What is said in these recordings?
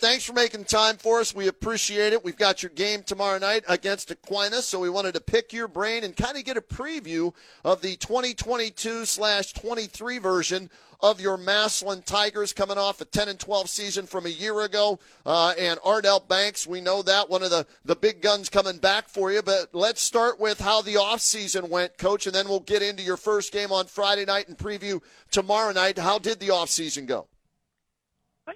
Thanks for making time for us. We appreciate it. We've got your game tomorrow night against Aquinas, so we wanted to pick your brain and kind of get a preview of the 2022 slash 23 version of your Massillon Tigers coming off a 10 and 12 season from a year ago. Uh, and Ardell Banks, we know that one of the, the big guns coming back for you. But let's start with how the offseason went, Coach, and then we'll get into your first game on Friday night and preview tomorrow night. How did the offseason go?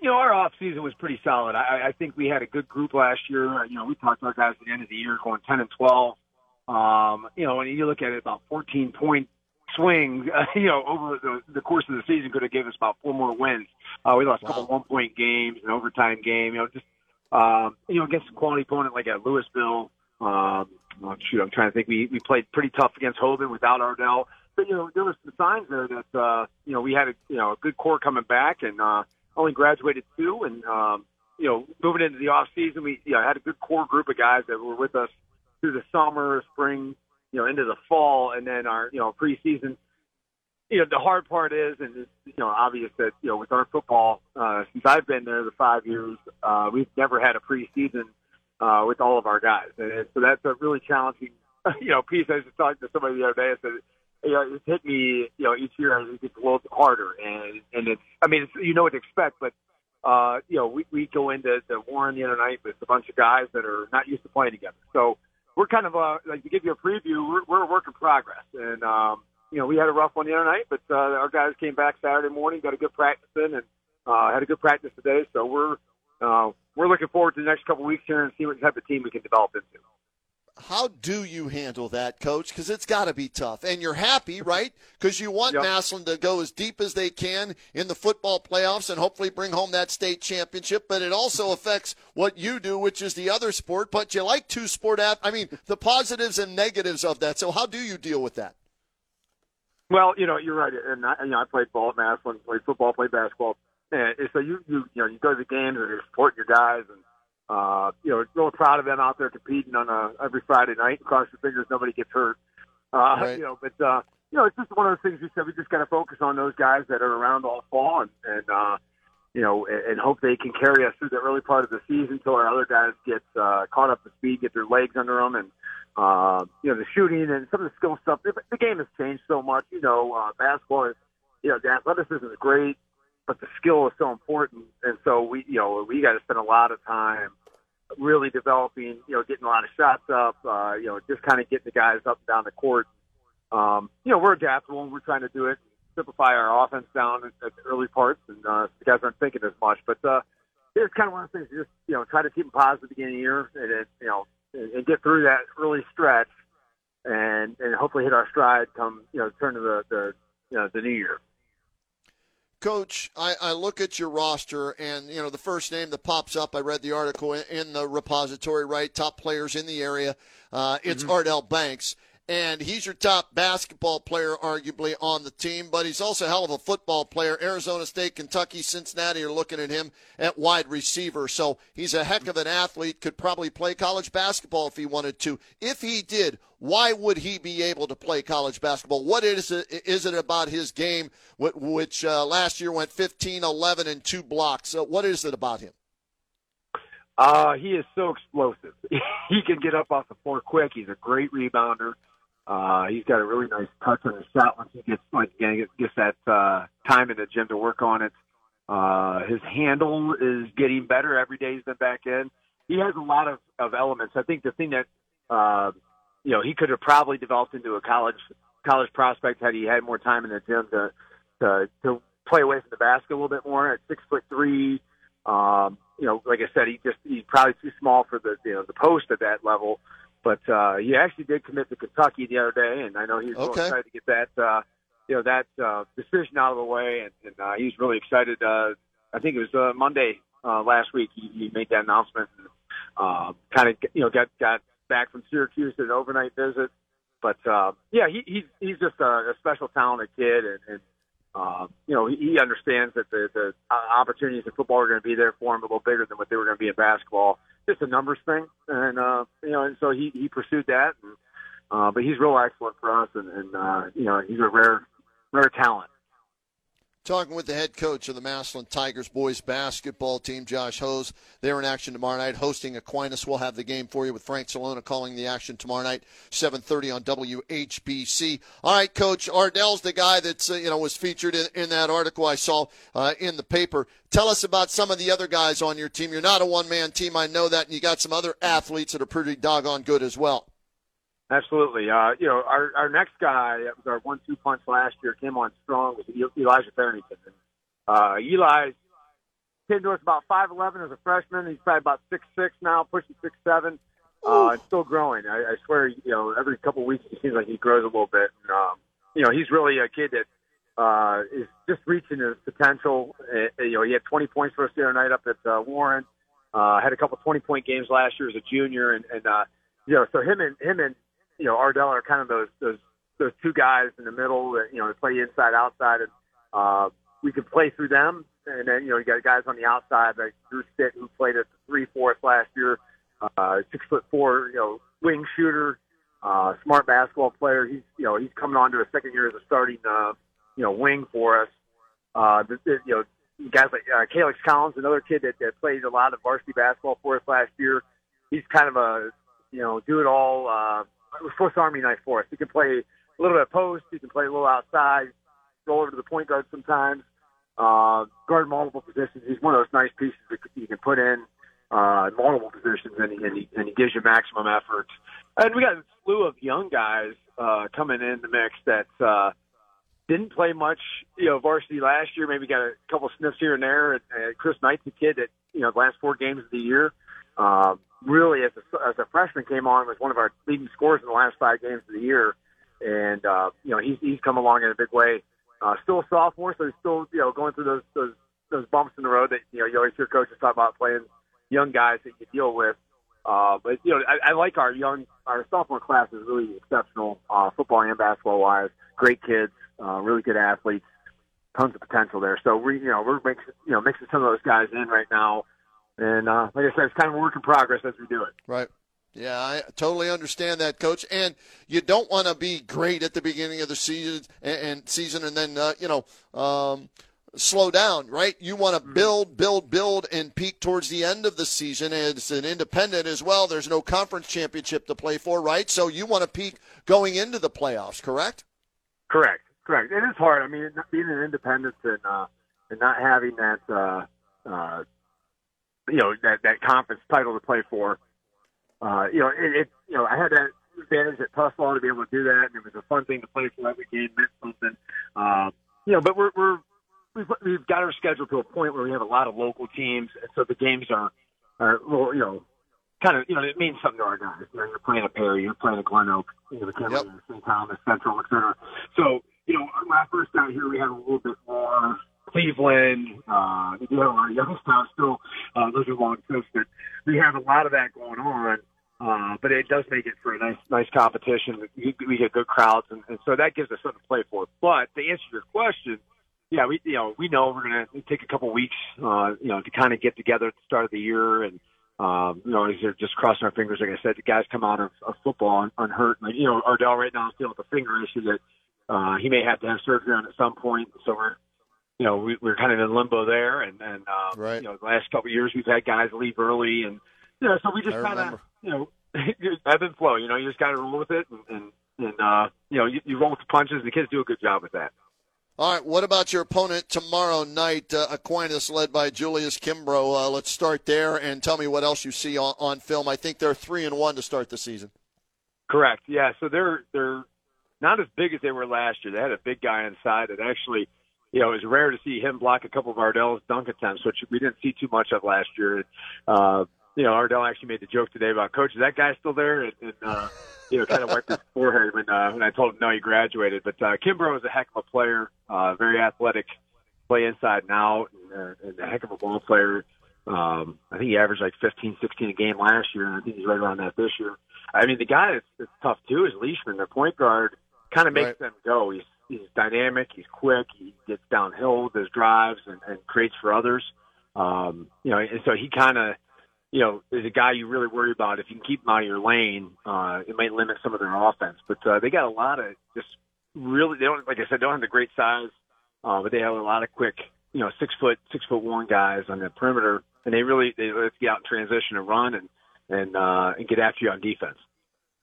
You know, our off season was pretty solid. I, I think we had a good group last year. You know, we talked to our guys at the end of the year going 10 and 12. Um, you know, when you look at it, about 14 point swing, uh, you know, over the, the course of the season could have given us about four more wins. Uh, we lost wow. a couple one point games, an overtime game, you know, just, um, you know, against a quality opponent like at Louisville. Um, oh, shoot, I'm trying to think. We, we played pretty tough against Hoban without Ardell. But, you know, there was some signs there that, uh, you know, we had a, you know, a good core coming back and, uh, only graduated two, and um, you know, moving into the off season, we you know had a good core group of guys that were with us through the summer, spring, you know, into the fall, and then our you know preseason. You know, the hard part is, and it's you know obvious that you know with our football, uh, since I've been there the five years, uh, we've never had a preseason uh, with all of our guys, and so that's a really challenging you know piece. I was just talking to somebody the other day. I said you know, it's hit me, you know, each year it gets a little harder, and and it's, I mean, it's, you know what to expect, but uh, you know, we we go into the Warren the other night with a bunch of guys that are not used to playing together, so we're kind of uh, like to give you a preview. We're, we're a work in progress, and um, you know, we had a rough one the other night, but uh, our guys came back Saturday morning, got a good practice in, and uh, had a good practice today, so we're uh, we're looking forward to the next couple weeks here and see what type of team we can develop into how do you handle that, coach? Because it's got to be tough. And you're happy, right? Because you want yep. Massillon to go as deep as they can in the football playoffs and hopefully bring home that state championship. But it also affects what you do, which is the other sport. But you like two sport ath- I mean, the positives and negatives of that. So how do you deal with that? Well, you know, you're right. And I, you know, I played ball at Massillon, played football, played basketball. And so you, you, you know, you go to the games and you're supporting your guys and uh, you know, really proud of them out there competing on a, every Friday night. Cross your fingers, nobody gets hurt. Uh, right. You know, but uh, you know, it's just one of those things we said we just got to focus on those guys that are around all fall and, and uh, you know, and, and hope they can carry us through the early part of the season until our other guys get uh, caught up to speed, get their legs under them, and uh, you know, the shooting and some of the skill stuff. The, the game has changed so much. You know, uh, basketball is, you know, the athleticism is great, but the skill is so important, and so we, you know, we got to spend a lot of time really developing, you know, getting a lot of shots up, uh, you know, just kind of getting the guys up and down the court. Um, you know, we're adaptable and we're trying to do it, simplify our offense down at, the early parts, and uh, the guys aren't thinking as much. But uh, it's kind of one of those things. Just you know, try to keep them positive at the beginning of the year, and, and you know, and, and get through that early stretch, and and hopefully hit our stride come you know turn to the the you know the new year. Coach, I, I, look at your roster, and you know the first name that pops up. I read the article in, in the repository, right? Top players in the area. Uh, it's mm-hmm. Ardell Banks, and he's your top basketball player, arguably, on the team, but he's also a hell of a football player. Arizona State, Kentucky, Cincinnati are looking at him at wide receiver. So he's a heck of an athlete, could probably play college basketball if he wanted to. If he did, why would he be able to play college basketball? What is it, is it about his game, which uh, last year went 15, 11, and two blocks? What is it about him? Uh, he is so explosive. he can get up off the floor quick. He's a great rebounder. Uh, he's got a really nice touch on his shot once he gets like gets that uh, time in the gym to work on it. Uh, his handle is getting better every day he's been back in. He has a lot of, of elements. I think the thing that uh, you know he could have probably developed into a college college prospect had he had more time in the gym to to, to play away from the basket a little bit more. At six foot three, um, you know, like I said, he just he's probably too small for the you know the post at that level. But uh, he actually did commit to Kentucky the other day, and I know he's okay. excited to get that uh, you know that uh, decision out of the way, and, and uh, he's really excited. Uh, I think it was uh, Monday uh, last week. He, he made that announcement. And, uh, kind of you know got got back from Syracuse at an overnight visit. But uh, yeah, he, he's he's just a, a special talented kid, and, and uh, you know he, understands that the, the opportunities in football are going to be there for him a little bigger than what they were going to be in basketball. Just a numbers thing, and uh, you know, and so he he pursued that. And, uh, but he's real excellent for us, and, and uh, you know he's a rare rare talent. Talking with the head coach of the Massillon Tigers boys basketball team, Josh Hose. They're in action tomorrow night, hosting Aquinas. We'll have the game for you with Frank Salona calling the action tomorrow night, 7:30 on WHBC. All right, Coach Ardell's the guy that's uh, you know was featured in, in that article I saw uh, in the paper. Tell us about some of the other guys on your team. You're not a one-man team, I know that, and you got some other athletes that are pretty doggone good as well. Absolutely. Uh, you know, our, our next guy that was our one-two punch last year came on strong was Elijah Barrington. And, uh, Eli came to us about five eleven as a freshman. He's probably about six six now, pushing six seven. Uh, still growing. I, I swear, you know, every couple of weeks it seems like he grows a little bit. And, um, you know, he's really a kid that uh, is just reaching his potential. Uh, you know, he had 20 points for us the other night up at uh, Warren. Uh, had a couple 20 point games last year as a junior, and, and uh, you know, so him and him and you know, Ardell are kind of those those those two guys in the middle that you know play inside outside, and uh, we can play through them. And then you know you got guys on the outside like Drew Stitt who played at three fourth last year, uh, six foot four, you know, wing shooter, uh, smart basketball player. He's you know he's coming on to a second year as a starting uh, you know wing for us. Uh, the, the, you know guys like uh, Calix Collins, another kid that, that played a lot of varsity basketball for us last year. He's kind of a you know do it all. Uh, Swiss Army knife for us. He can play a little bit of post. He can play a little outside, roll over to the point guard sometimes, uh, guard multiple positions. He's one of those nice pieces that you can put in uh, multiple positions, and he, and, he, and he gives you maximum effort. And we got a slew of young guys uh, coming in the mix that uh, didn't play much, you know, varsity last year. Maybe got a couple sniffs here and there. And, uh, Chris Knight's a kid that you know, the last four games of the year. Um, really, as a, as a freshman, came on was one of our leading scorers in the last five games of the year, and uh, you know he's he's come along in a big way. Uh, still a sophomore, so he's still you know going through those those those bumps in the road that you know you always hear coaches talk about playing young guys that you deal with. Uh, but you know, I, I like our young, our sophomore class is really exceptional, uh, football and basketball wise. Great kids, uh, really good athletes, tons of potential there. So we, you know, we're mixing, you know, mixing some of those guys in right now. And uh, like I said, it's kind of a work in progress as we do it. Right. Yeah, I totally understand that, Coach. And you don't want to be great at the beginning of the season and, and season, and then uh, you know um, slow down, right? You want to mm-hmm. build, build, build, and peak towards the end of the season. It's an independent as well. There's no conference championship to play for, right? So you want to peak going into the playoffs, correct? Correct, correct. It is hard. I mean, being an independent and uh, and not having that. Uh, uh, you know that that conference title to play for. Uh, you know, it, it you know I had that advantage at Tuslaw to be able to do that, and it was a fun thing to play for every game meant something. Um, you know, but we're we're we've we've got our schedule to a point where we have a lot of local teams, and so the games are are well, you know, kind of you know it means something to our guys. You know, you're playing a Perry, you're playing a Glen Oak, you know, the McKinley, yep. St. Thomas, Central, et cetera. So you know, when I first got here, we had a little bit more Cleveland, uh, you know, our Youngstown still, uh, those are long but we have a lot of that going on. Uh, but it does make it for a nice, nice competition. We, we get good crowds, and, and so that gives us something to play for. But to answer your question, yeah, we, you know, we know we're going to take a couple weeks, uh, you know, to kind of get together at the start of the year, and um, you know, they're just crossing our fingers. Like I said, the guys come out of, of football unhurt. Like you know, Ardell right now is dealing with a finger issue that uh, he may have to have surgery on at some point. So we're you know, we, we're kind of in limbo there. And, and uh, right. you know, the last couple of years we've had guys leave early, and you know, so we just kind of, you know, ebb and flow. You know, you just kind of roll with it, and, and, and uh, you know, you, you roll with the punches. And the kids do a good job with that. All right. What about your opponent tomorrow night, uh, Aquinas, led by Julius Kimbrough? Uh, let's start there and tell me what else you see on, on film. I think they're three and one to start the season. Correct. Yeah. So they're they're not as big as they were last year. They had a big guy inside that actually you know, it was rare to see him block a couple of Ardell's dunk attempts, which we didn't see too much of last year. Uh, you know, Ardell actually made the joke today about, Coach, is that guy still there? And, and uh, you know, kind of wiped his forehead when, uh, when I told him, no, he graduated. But uh, Kimbrough is a heck of a player, uh, very athletic, play inside and out, and, uh, and a heck of a ball player. Um, I think he averaged like 15, 16 a game last year, and I think he's right around that this year. I mean, the guy that's, that's tough too is Leishman, their point guard. Kind of makes Right. them go. He's he's dynamic. He's quick. He gets downhill with his drives and, and creates for others. Um, you know, and so he kind of, you know, is a guy you really worry about. If you can keep him out of your lane, uh, it might limit some of their offense. But uh, they got a lot of just really. They don't, like I said, don't have the great size, uh, but they have a lot of quick, you know, six foot, six foot one guys on the perimeter, and they really they get out in transition and run and and uh, and get after you on defense.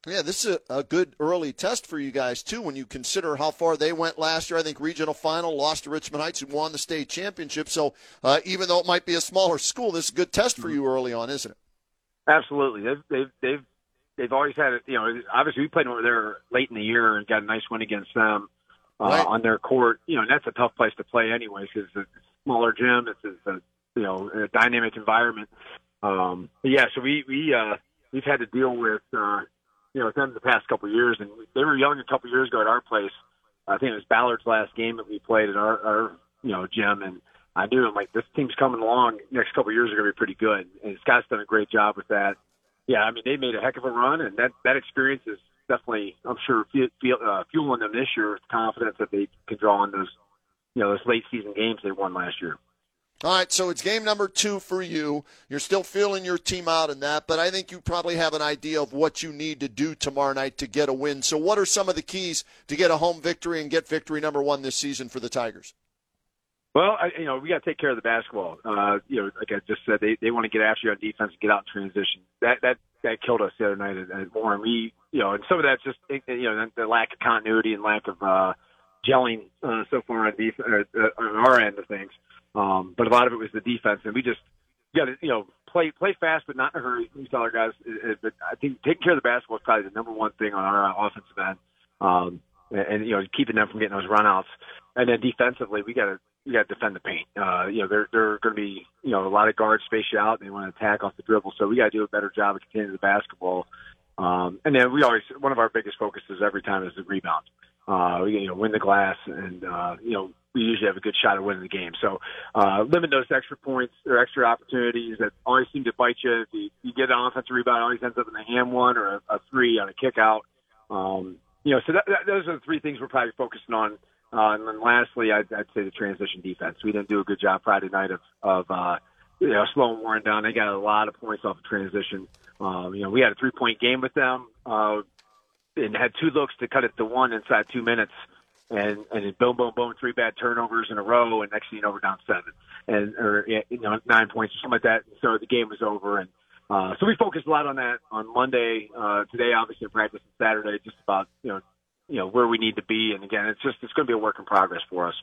Yeah, this is a, a good early test for you guys too. When you consider how far they went last year, I think regional final lost to Richmond Heights, and won the state championship. So uh, even though it might be a smaller school, this is a good test for you early on, isn't it? Absolutely, they've they've they've they've always had it. You know, obviously we played over there late in the year and got a nice win against them uh, Right. on their court. You know, and that's a tough place to play anyway because it's a smaller gym. It's, it's a you know a dynamic environment. Um, yeah, so we we uh, we've had to deal with uh, you know with them the past couple of years, and they were young a couple of years ago at our place. I think it was Ballard's last game that we played at our, our you know gym, and I knew I'm like this team's coming along. Next couple of years are going to be pretty good, and Scott's done a great job with that. Yeah, I mean they made a heck of a run, and that that experience is definitely I'm sure feel, feel, uh, fueling them this year with confidence that they can draw on those you know those late season games they won last year. All right, so it's game number two for you. You're still feeling your team out in that, but I think you probably have an idea of what you need to do tomorrow night to get a win. So, what are some of the keys to get a home victory and get victory number one this season for the Tigers? Well, I, you know, we got to take care of the basketball. Uh, you know, like I just said, they they want to get after you on defense and get out in transition. That that that killed us the other night at, at Warren. We, you know, and some of that's just you know the, lack of continuity and lack of uh, gelling uh, so far on def- uh, uh, on our end of things. A lot of it was the defense, and we just got to you know play play fast, but not in a hurry. We tell our guys, but I think taking care of the basketball is probably the number one thing on our offensive end. Um, and, and you know keeping them from getting those runouts, and then defensively we got to you got to defend the paint. Uh, you know, they're they're going to be you know a lot of guards space you out. And they want to attack off the dribble, so we got to do a better job of containing the basketball. Um, and then we always one of our biggest focuses every time is the rebound. Uh, we, you know, win the glass, and uh, you know we usually have a good shot at winning the game. So uh, limit those extra points or extra opportunities that always seem to bite you. If you, you get an offensive rebound, it always ends up in a hand one or a, a three on a kick out. Um, you know, so that, that, those are the three things we're probably focusing on. Uh, and then lastly, I'd, I'd say the transition defense. We didn't do a good job Friday night of, of uh, you know, slowing Warren down. They got a lot of points off of transition. Um, you know, we had a three point game with them, uh, and had two looks to cut it to one inside two minutes. And, and boom, boom, boom, three bad turnovers in a row. And next thing you know, we're down seven and, or, you know, nine points or something like that. And So the game was over. And, uh, so we focused a lot on that on Monday, uh, today, obviously practice and Saturday, just about, you know, you know, where we need to be. And again, it's just, it's going to be a work in progress for us.